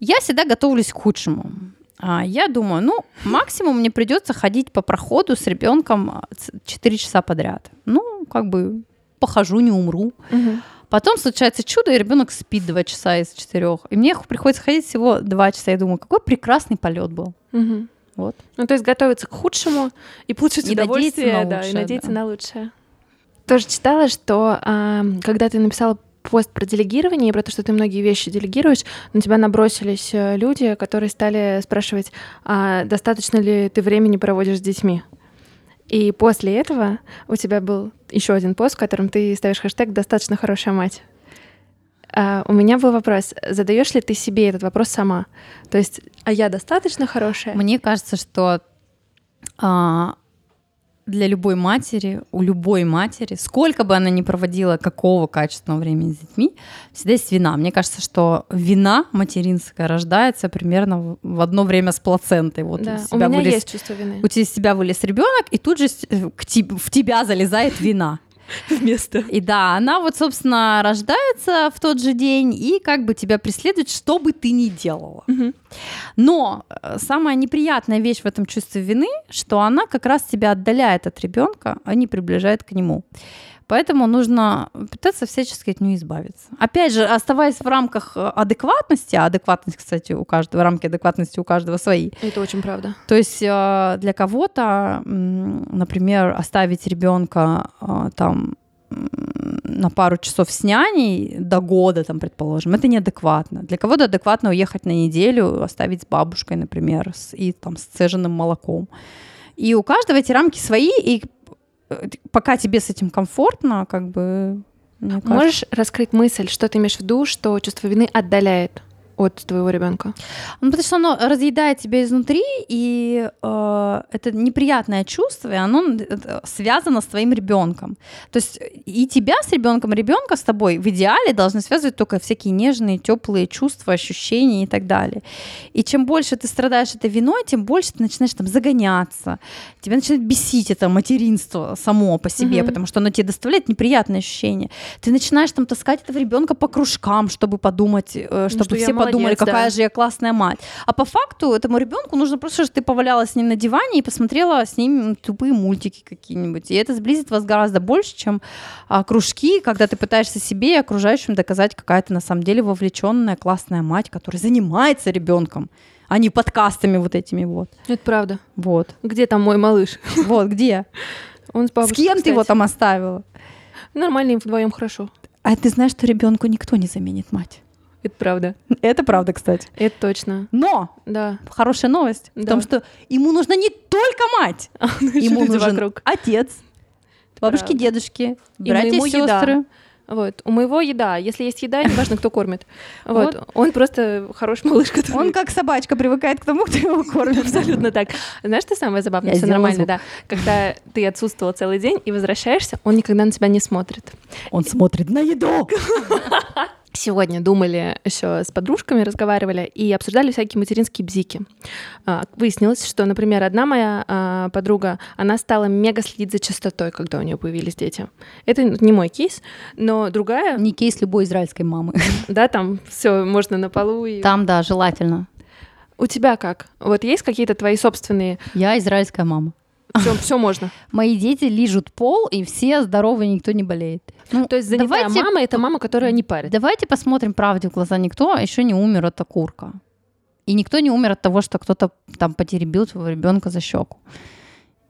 Я всегда готовлюсь к худшему. А, Я думаю, ну, максимум мне придется ходить по проходу с ребенком 4 часа подряд. Ну, как бы похожу, не умру. Мгм. Потом случается чудо, и ребенок спит 2 часа из 4. И мне приходится ходить всего 2 часа. Я думаю, какой прекрасный полет был. Мгм. Вот. Ну, то есть готовиться к худшему и получить И надеяться удовольствие, на да, и лучшее, надеяться да. на лучшее. Тоже читала, что а, когда ты написала пост про делегирование и про то, что ты многие вещи делегируешь, на тебя набросились э, люди, которые стали спрашивать, а достаточно ли ты времени проводишь с детьми. И после этого у тебя был еще один пост, в котором ты ставишь хэштег «достаточно хорошая мать». А, у меня был вопрос, задаешь ли ты себе этот вопрос сама? То есть, а я достаточно хорошая? Мне кажется, что а, для любой матери, у любой матери, сколько бы она ни проводила какого качественного времени с детьми, всегда есть вина. Мне кажется, что вина материнская рождается примерно в одно время с плацентой. Вот Да, у, у тебя меня вылез, есть чувство вины. у тебя из себя вылез ребенок, и тут же в тебя залезает вина. [LAUGHS] Вместо. И да, она вот, собственно, рождается в тот же день и как бы тебя преследует, что бы ты ни делала. Но э, самая неприятная вещь в этом чувстве вины, что она как раз тебя отдаляет от ребенка, а не приближает к нему. Поэтому нужно пытаться всячески от нее избавиться. Опять же, оставаясь в рамках э, адекватности, а адекватность, кстати, у каждого, рамки адекватности у каждого свои. Это очень правда. То есть э, для кого-то, например, оставить ребенка э, там на пару часов с няней до года, там, предположим, это неадекватно. Для кого-то адекватно уехать на неделю, оставить с бабушкой, например, с, и там с цеженным молоком. И у каждого эти рамки свои, и пока тебе с этим комфортно, как бы... Можешь раскрыть мысль, что ты имеешь в виду, что чувство вины отдаляет от твоего ребенка? Ну, потому что оно разъедает тебя изнутри, и э, это неприятное чувство, и оно э, связано с твоим ребенком. То есть и тебя с ребенком, ребенка с тобой в идеале должны связывать только всякие нежные, теплые чувства, ощущения и так далее. И чем больше ты страдаешь этой виной, тем больше ты начинаешь там загоняться, тебя начинает бесить это материнство само по себе, Мгм. потому что оно тебе доставляет неприятные ощущения. Ты начинаешь там таскать этого ребенка по кружкам, чтобы подумать, э, чтобы что я все подумали, какая да. же я классная мать. А по факту этому ребенку нужно просто, чтобы ты повалялась с ним на диване и посмотрела с ним тупые мультики какие-нибудь. И это сблизит вас гораздо больше, чем а, кружки, когда ты пытаешься себе и окружающим доказать, какая ты на самом деле вовлеченная классная мать, которая занимается ребенком, а не подкастами вот этими вот. Это правда. Вот. Где там мой малыш? [LAUGHS] Вот где? Он с С кем ты его там оставила? Нормально им вдвоем хорошо. А ты знаешь, что ребенку никто не заменит мать. Это правда. Это правда, кстати. Это точно. Но Да. хорошая новость в Да. том, что ему нужна не только мать, [LAUGHS] ему люди нужен вокруг. отец, бабушки, Правда. дедушки, братья и еда. сестры. Вот. У моего еда. Если есть еда, неважно, кто кормит. [LAUGHS] Вот. Он просто хороший малыш, который... Он как собачка привыкает к тому, кто его [LAUGHS] кормит. Абсолютно так. Знаешь, что самое забавное? Я Все нормально, звук. да. Когда ты отсутствовала целый день и возвращаешься, он никогда на тебя не смотрит. Он смотрит на еду. Сегодня думали еще с подружками, разговаривали и обсуждали всякие материнские бзики. А, Выяснилось, что, например, одна моя а, подруга, она стала мега следить за чистотой, когда у нее появились дети. Это не мой кейс, но другая, Не кейс любой израильской мамы. [LAUGHS] да, там все можно на полу. И... Там, да, желательно. У тебя как? Вот есть какие-то твои собственные? Я израильская мама. Все, все можно. [LAUGHS] Мои дети лижут пол, и все здоровы, никто не болеет. Ну, То есть занятая давайте- мама это мама, которая не парит. Давайте посмотрим правде в глаза. Никто еще не умер от окурка. И никто не умер от того, что кто-то там потеребил своего ребенка за щеку.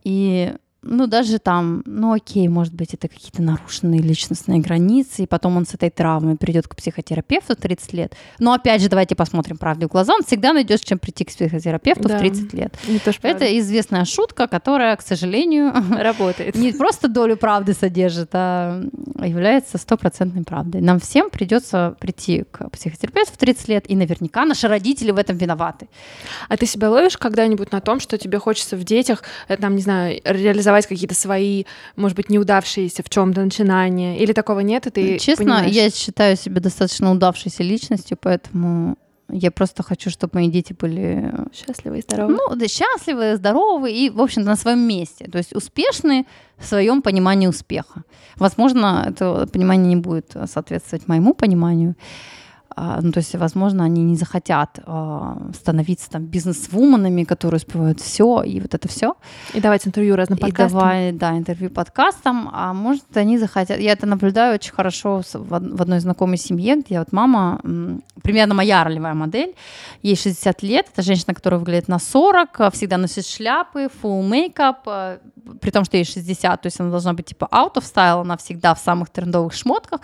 И ну, даже там, ну, окей, может быть, это какие-то нарушенные личностные границы, и потом он с этой травмой придет к психотерапевту в 30 лет. Но опять же, давайте посмотрим правде в глаза. Он всегда найдет, чем прийти к психотерапевту Да. в 30 лет. Не то, что Это известная шутка, которая, к сожалению, [LAUGHS] работает. не просто долю правды содержит, а является стопроцентной правдой. Нам всем придется прийти к психотерапевту в 30 лет, и наверняка наши родители в этом виноваты. А ты себя ловишь когда-нибудь на том, что тебе хочется в детях, э, там, не знаю, реализовать какие-то свои, может быть, неудавшиеся в чем-то начинания? Или такого нет, и ты Честно, понимаешь? я считаю себя достаточно удавшейся личностью, поэтому я просто хочу, чтобы мои дети были счастлива и здорова. ну, да, счастливы, здоровы и, в общем-то, на своем месте. То есть успешны в своем понимании успеха. Возможно, это понимание не будет соответствовать моему пониманию. А, Ну, то есть, возможно, они не захотят а, становиться там бизнес-вуменами, которые успевают все и вот это все. И давать интервью разным И подкастам. давай, да, интервью подкастам. А может, они захотят... Я это наблюдаю очень хорошо в од- в одной знакомой семье, где вот мама, примерно моя ролевая модель, ей 60 лет, это женщина, которая выглядит на 40, а, всегда носит шляпы, full мейкап, при том, что ей 60, то есть она должна быть типа out of style, она всегда в самых трендовых шмотках.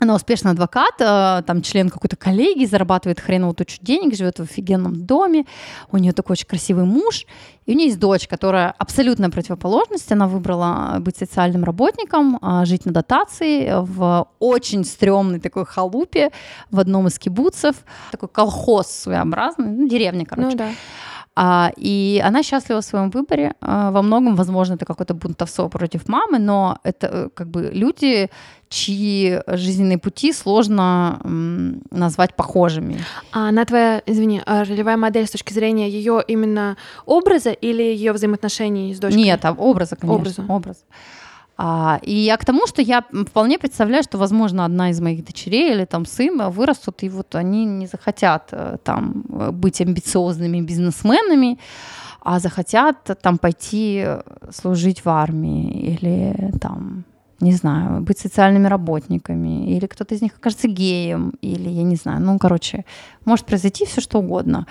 Она успешный адвокат, э, там член какой-то коллегии, зарабатывает хреново тучу денег, живет в офигенном доме, у нее такой очень красивый муж, и у нее есть дочь, которая абсолютная противоположность, она выбрала быть социальным работником, а, жить на дотации в очень стрёмной такой халупе в одном из кибуцев, такой колхоз своеобразный, ну, деревня, короче. Ну да. А, и она счастлива в своем выборе. А, во многом, возможно, это какое-то бунтовство против мамы, но это э, как бы люди, чьи жизненные пути сложно м, назвать похожими. А она твоя, извини, а ролевая модель с точки зрения ее именно образа или ее взаимоотношений с дочкой? Нет, а образа, конечно. Образа. Образ. А, и я к тому, что я вполне представляю, что, возможно, одна из моих дочерей или там сын вырастут, и вот они не захотят э, там быть амбициозными бизнесменами, а захотят там пойти служить в армии или там не знаю, быть социальными работниками, или кто-то из них окажется геем, или я не знаю, ну, короче, может произойти все что угодно.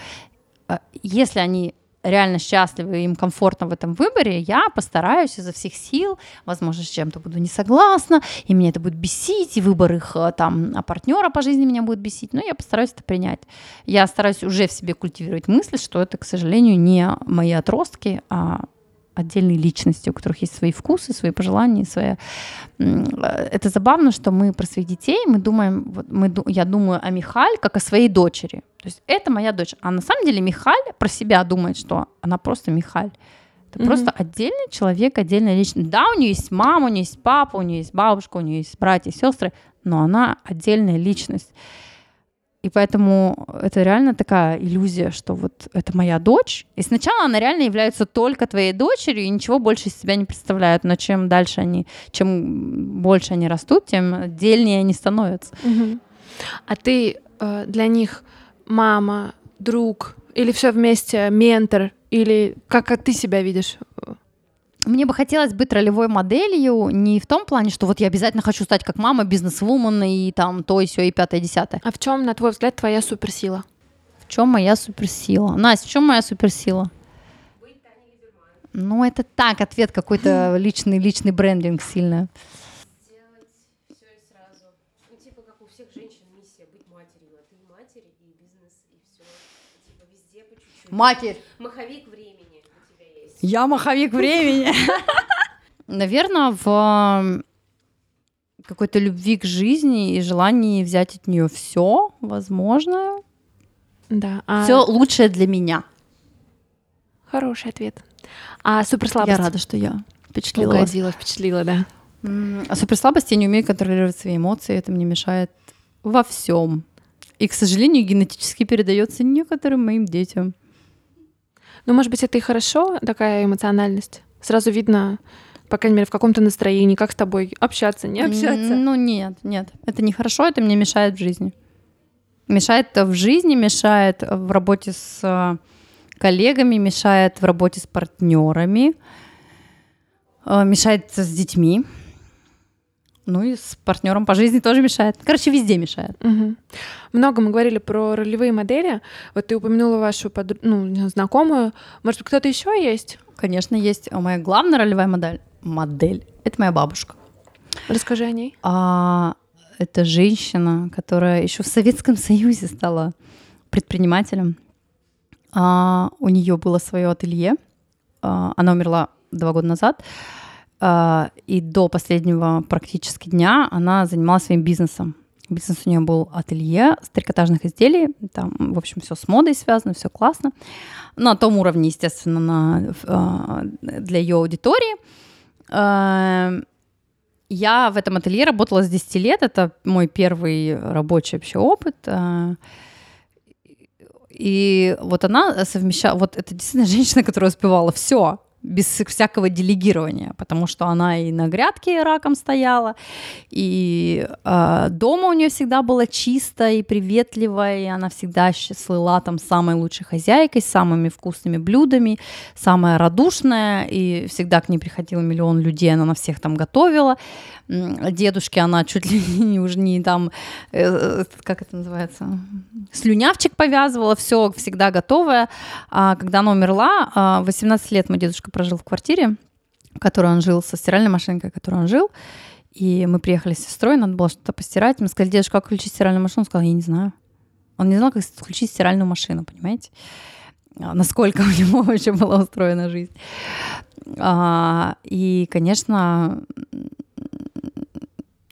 Э, если они реально счастливы, им комфортно в этом выборе, я постараюсь изо всех сил, возможно, с чем-то буду не согласна, и меня это будет бесить, и выбор их э, там а партнера по жизни меня будет бесить, но я постараюсь это принять. Я стараюсь уже в себе культивировать мысль, что это, к сожалению, не мои отростки, а отдельные личности, у которых есть свои вкусы, свои пожелания, свои... Это забавно, что мы про своих детей, мы думаем, вот мы, я думаю о Михаль как о своей дочери. То есть это моя дочь. А на самом деле Михаль про себя думает, что она просто Михаль. Это mm-hmm. просто отдельный человек, отдельная личность. Да, у нее есть мама, у нее есть папа, у нее есть бабушка, у нее есть братья, сестры, но она отдельная личность. И поэтому это реально такая иллюзия, что вот это моя дочь. И сначала она реально является только твоей дочерью и ничего больше из себя не представляет. Но чем дальше они, чем больше они растут, тем отдельнее они становятся. Угу. А ты э, для них мама, друг или все вместе ментор или как, ты себя видишь? Мне бы хотелось быть ролевой моделью не в том плане, что вот я обязательно хочу стать как мама, бизнес-вумен и там то и все и пятое, десятое. А в чем, на твой взгляд, твоя суперсила? В чем моя суперсила? Настя, в чем моя суперсила? Ну, это так, ответ какой-то [LAUGHS] личный, личный брендинг сильно. Матерь. Маховик я маховик времени. Наверное, в какой-то любви к жизни и желании взять от нее все возможное. Да. А... Все лучшее для меня. Хороший ответ. А суперслабость? Я рада, что я впечатлила. Угодила, впечатлила, да. А суперслабость я не умею контролировать свои эмоции, это мне мешает во всем. И, к сожалению, генетически передается некоторым моим детям. Ну, может быть, это и хорошо, такая эмоциональность. Сразу видно, по крайней мере, в каком-то настроении, как с тобой общаться, не общаться. Ну, нет, нет. Это не хорошо, это мне мешает в жизни. Мешает в жизни, мешает в работе с э, коллегами, мешает в работе с партнерами, э, мешает с детьми. Ну и с партнером по жизни тоже мешает. Короче, везде мешает. Угу. Много мы говорили про ролевые модели. Вот ты упомянула вашу подругу, ну, знакомую. Может быть, кто-то еще есть? Конечно, есть. Моя главная ролевая модель, модель — это моя бабушка. Расскажи о ней. А, это женщина, которая еще в Советском Союзе стала предпринимателем. А, у нее было свое ателье. А, она умерла два года назад. А, и до последнего практически дня она занималась своим бизнесом. Бизнес у нее был ателье с трикотажных изделий, там, в общем, все с модой связано, все классно. На том уровне, естественно, на, а, для ее аудитории. А, я в этом ателье работала с 10 лет, это мой первый рабочий вообще опыт. И вот она совмещала, вот это действительно [LAUGHS] женщина, которая успевала все, без всякого делегирования, потому что она и на грядке раком стояла, и э, дома у нее всегда было чисто и приветливо, и она всегда слыла там самой лучшей хозяйкой, самыми вкусными блюдами, самая радушная, и всегда к ней приходил миллион людей, она на всех там готовила. Дедушке она чуть ли [LAUGHS] не уже не там, э, э, как это называется, слюнявчик повязывала, все всегда готовое. А когда она умерла, 18 а, лет мой дедушка прожил в квартире, в которой он жил, со стиральной машинкой, в которой он жил. И мы приехали с сестрой, надо было что-то постирать. Мы сказали, дедушка, как включить стиральную машину? Он сказал, я не знаю. Он не знал, как включить стиральную машину, понимаете? А, насколько [LAUGHS] у него вообще была устроена жизнь. А, и, конечно,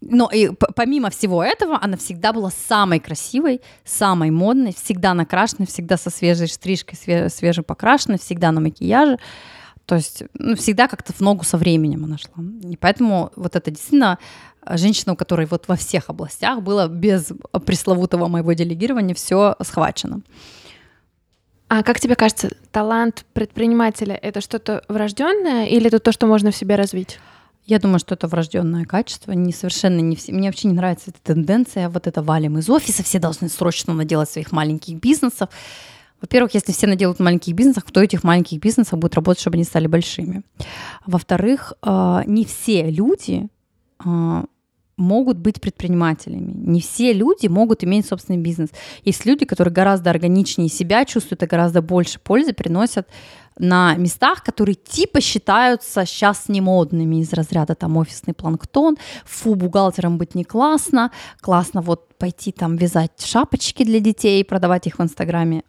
Но и помимо всего этого, она всегда была самой красивой, самой модной, всегда накрашенной, всегда со свежей стрижкой, свеже, свежепокрашенной, всегда на макияже. То есть ну, всегда как-то в ногу со временем она шла. И поэтому вот это действительно женщина, у которой вот во всех областях было без пресловутого моего делегирования все схвачено. А как тебе кажется, талант предпринимателя это что-то врожденное или это то, что можно в себе развить? Я думаю, что это врожденное качество. Не совершенно не все. Мне вообще не нравится эта тенденция. Вот это валим из офиса. Все должны срочно наделать своих маленьких бизнесов. Во-первых, если все наделают маленьких бизнесов, кто этих маленьких бизнесов будет работать, чтобы они стали большими? Во-вторых, а, не все люди а, могут быть предпринимателями. Не все люди могут иметь собственный бизнес. Есть люди, которые гораздо органичнее себя чувствуют и гораздо больше пользы приносят на местах, которые типа считаются сейчас не модными из разряда там офисный планктон, фу, бухгалтером быть не классно, классно вот пойти там вязать шапочки для детей продавать их в Инстаграме.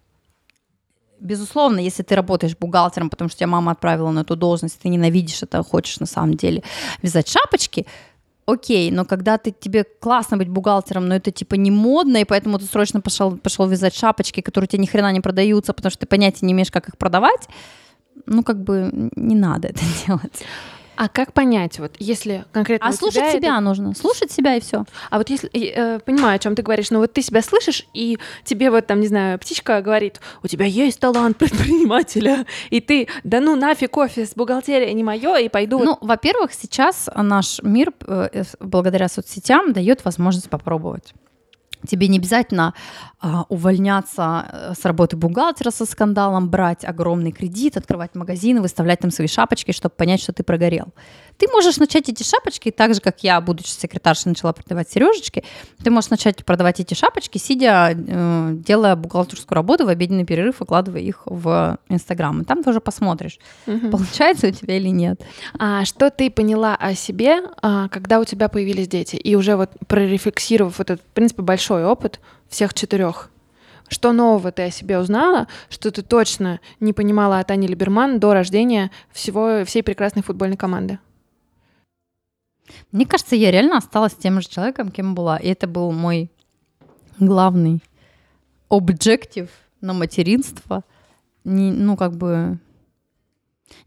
Безусловно, если ты работаешь бухгалтером, потому что тебя мама отправила на эту должность, ты ненавидишь это, хочешь на самом деле вязать шапочки, окей, но когда ты, тебе классно быть бухгалтером, но это типа не модно, и поэтому ты срочно пошел, пошел вязать шапочки, которые тебе ни хрена не продаются, потому что ты понятия не имеешь, как их продавать, ну как бы не надо это [LAUGHS] делать. А как понять, вот если конкретно А слушать себя, себя это... нужно, слушать себя и все. А вот если э, понимаю, о чем ты говоришь, но вот ты себя слышишь, и тебе вот там, не знаю, птичка говорит, у тебя есть талант предпринимателя, и ты, да ну нафиг офис, бухгалтерия не мое, и пойду. Ну, во-первых, сейчас наш мир э, благодаря соцсетям дает возможность попробовать. Тебе не обязательно а, увольняться э, с работы бухгалтера со скандалом, брать огромный кредит, открывать магазины, выставлять там свои шапочки, чтобы понять, что ты прогорел. Ты можешь начать эти шапочки, так же, как я, будучи секретаршей, начала продавать сережечки, ты можешь начать продавать эти шапочки, сидя, э, делая бухгалтерскую работу в обеденный перерыв, выкладывая их в Инстаграм. И там тоже посмотришь, угу. получается у тебя или нет. А что ты поняла о себе, а, когда у тебя появились дети? И уже вот прорефлексировав вот этот, в принципе, большой опыт всех четырех, что нового ты о себе узнала, что ты точно не понимала от Ани Либерман до рождения всего, всей прекрасной футбольной команды? Мне кажется, я реально осталась тем же человеком, кем была. И это был мой главный объектив на материнство. Не, ну, как бы...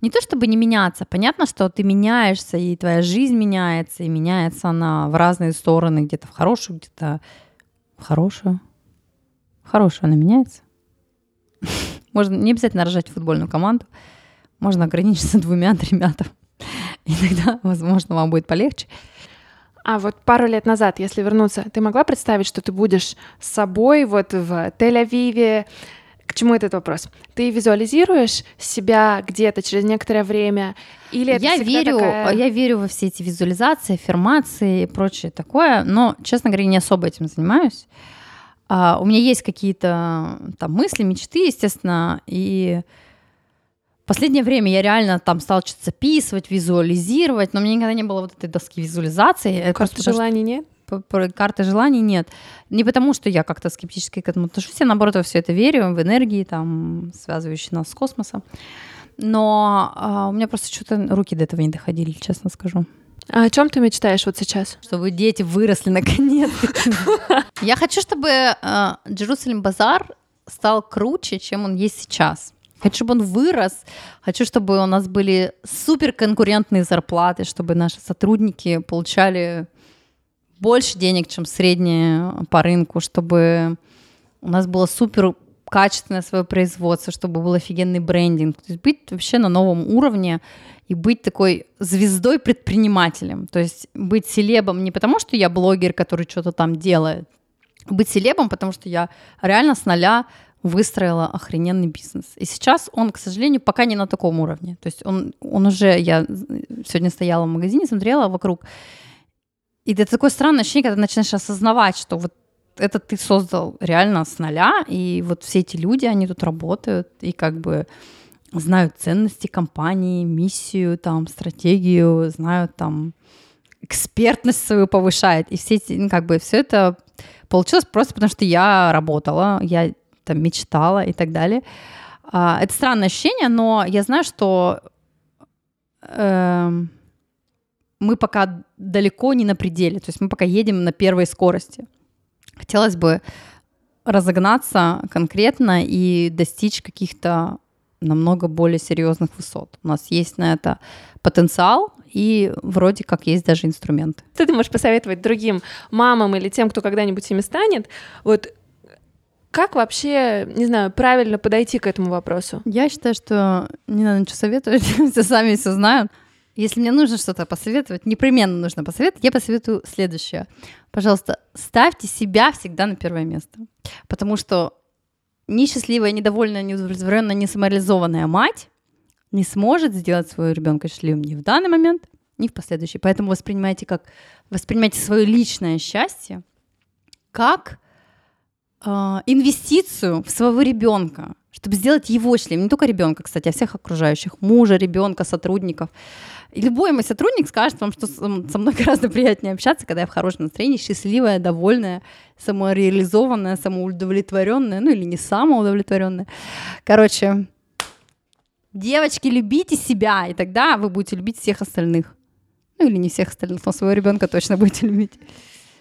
Не то чтобы не меняться. Понятно, что ты меняешься, и твоя жизнь меняется, и меняется она в разные стороны, где-то в хорошую, где-то в хорошую. В хорошую она меняется. [LAUGHS] Можно не обязательно рожать футбольную команду. Можно ограничиться двумя-тремя там и возможно, вам будет полегче. А вот пару лет назад, если вернуться, ты могла представить, что ты будешь с собой вот в Тель-Авиве? К чему этот вопрос? Ты визуализируешь себя где-то через некоторое время? Или я верю, такая... я верю во все эти визуализации, аффирмации и прочее такое, но, честно говоря, не особо этим занимаюсь. А, у меня есть какие-то там мысли, мечты, естественно, и последнее время я реально там стала что-то записывать, визуализировать, но у меня никогда не было вот этой доски визуализации. Карты желаний нет? Карты желаний нет. Не потому, что я как-то скептически к этому отношусь, я наоборот во все это верю, в энергии, там, связывающие нас с космосом. Но а, у меня просто что-то руки до этого не доходили, честно скажу. А о чем ты мечтаешь вот сейчас? Чтобы дети выросли наконец. [LAUGHS] Я хочу, чтобы Джерусалим Базар стал круче, чем он есть сейчас. Хочу, чтобы он вырос. Хочу, чтобы у нас были суперконкурентные зарплаты, чтобы наши сотрудники получали больше денег, чем средние по рынку, чтобы у нас было супер качественное свое производство, чтобы был офигенный брендинг. То есть быть вообще на новом уровне и быть такой звездой-предпринимателем. То есть быть селебом не потому, что я блогер, который что-то там делает, быть селебом, потому что я реально с нуля выстроила охрененный бизнес. И сейчас он, к сожалению, пока не на таком уровне. То есть он, он уже, я сегодня стояла в магазине, смотрела вокруг, и это такое странное ощущение, когда начинаешь осознавать, что вот это ты создал реально с нуля, и вот все эти люди, они тут работают, и как бы знают ценности компании, миссию, там, стратегию, знают там экспертность свою повышает. И все эти, ну, как бы все это получилось просто потому, что я работала, я там мечтала и так далее. А, это странное ощущение, но я знаю, что э, мы пока далеко не на пределе, то есть мы пока едем на первой скорости. Хотелось бы разогнаться конкретно и достичь каких-то намного более серьезных высот. У нас есть на это потенциал, и вроде как есть даже инструменты. Что ты можешь посоветовать другим мамам или тем, кто когда-нибудь ими станет? Вот как вообще, не знаю, правильно подойти к этому вопросу? Я считаю, что не надо ничего советовать, [LAUGHS] все сами все знают. Если мне нужно что-то посоветовать, непременно нужно посоветовать, я посоветую следующее. Пожалуйста, ставьте себя всегда на первое место. Потому что несчастливая, недовольная, неудовлетворенная, несамореализованная мать не сможет сделать своего ребенка счастливым ни в данный момент, ни в последующий. Поэтому воспринимайте как воспринимайте свое личное счастье как э, инвестицию в своего ребенка, чтобы сделать его счастливым. Не только ребенка, кстати, а всех окружающих, мужа, ребенка, сотрудников. Любой мой сотрудник скажет вам, что со мной гораздо приятнее общаться, когда я в хорошем настроении, счастливая, довольная, самореализованная, самоудовлетворенная, ну или не самоудовлетворенная. Короче, девочки, любите себя, и тогда вы будете любить всех остальных. Ну или не всех остальных, но своего ребенка точно будете любить.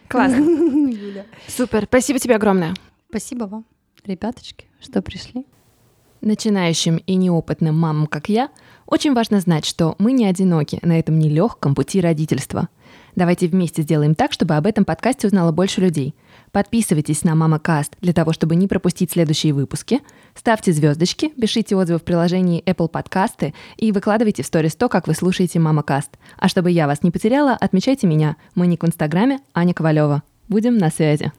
Классно. [LAUGHS] Юля. Супер. Спасибо тебе огромное. Спасибо вам, ребяточки, что пришли. Начинающим и неопытным мамам, как я, очень важно знать, что мы не одиноки на этом нелегком пути родительства. Давайте вместе сделаем так, чтобы об этом подкасте узнало больше людей. Подписывайтесь на Мама Каст для того, чтобы не пропустить следующие выпуски. Ставьте звездочки, пишите отзывы в приложении Apple Подкасты и выкладывайте в сторис то, как вы слушаете Мама Каст. А чтобы я вас не потеряла, отмечайте меня. Мы не в Инстаграме, Аня Ковалева. Будем на связи.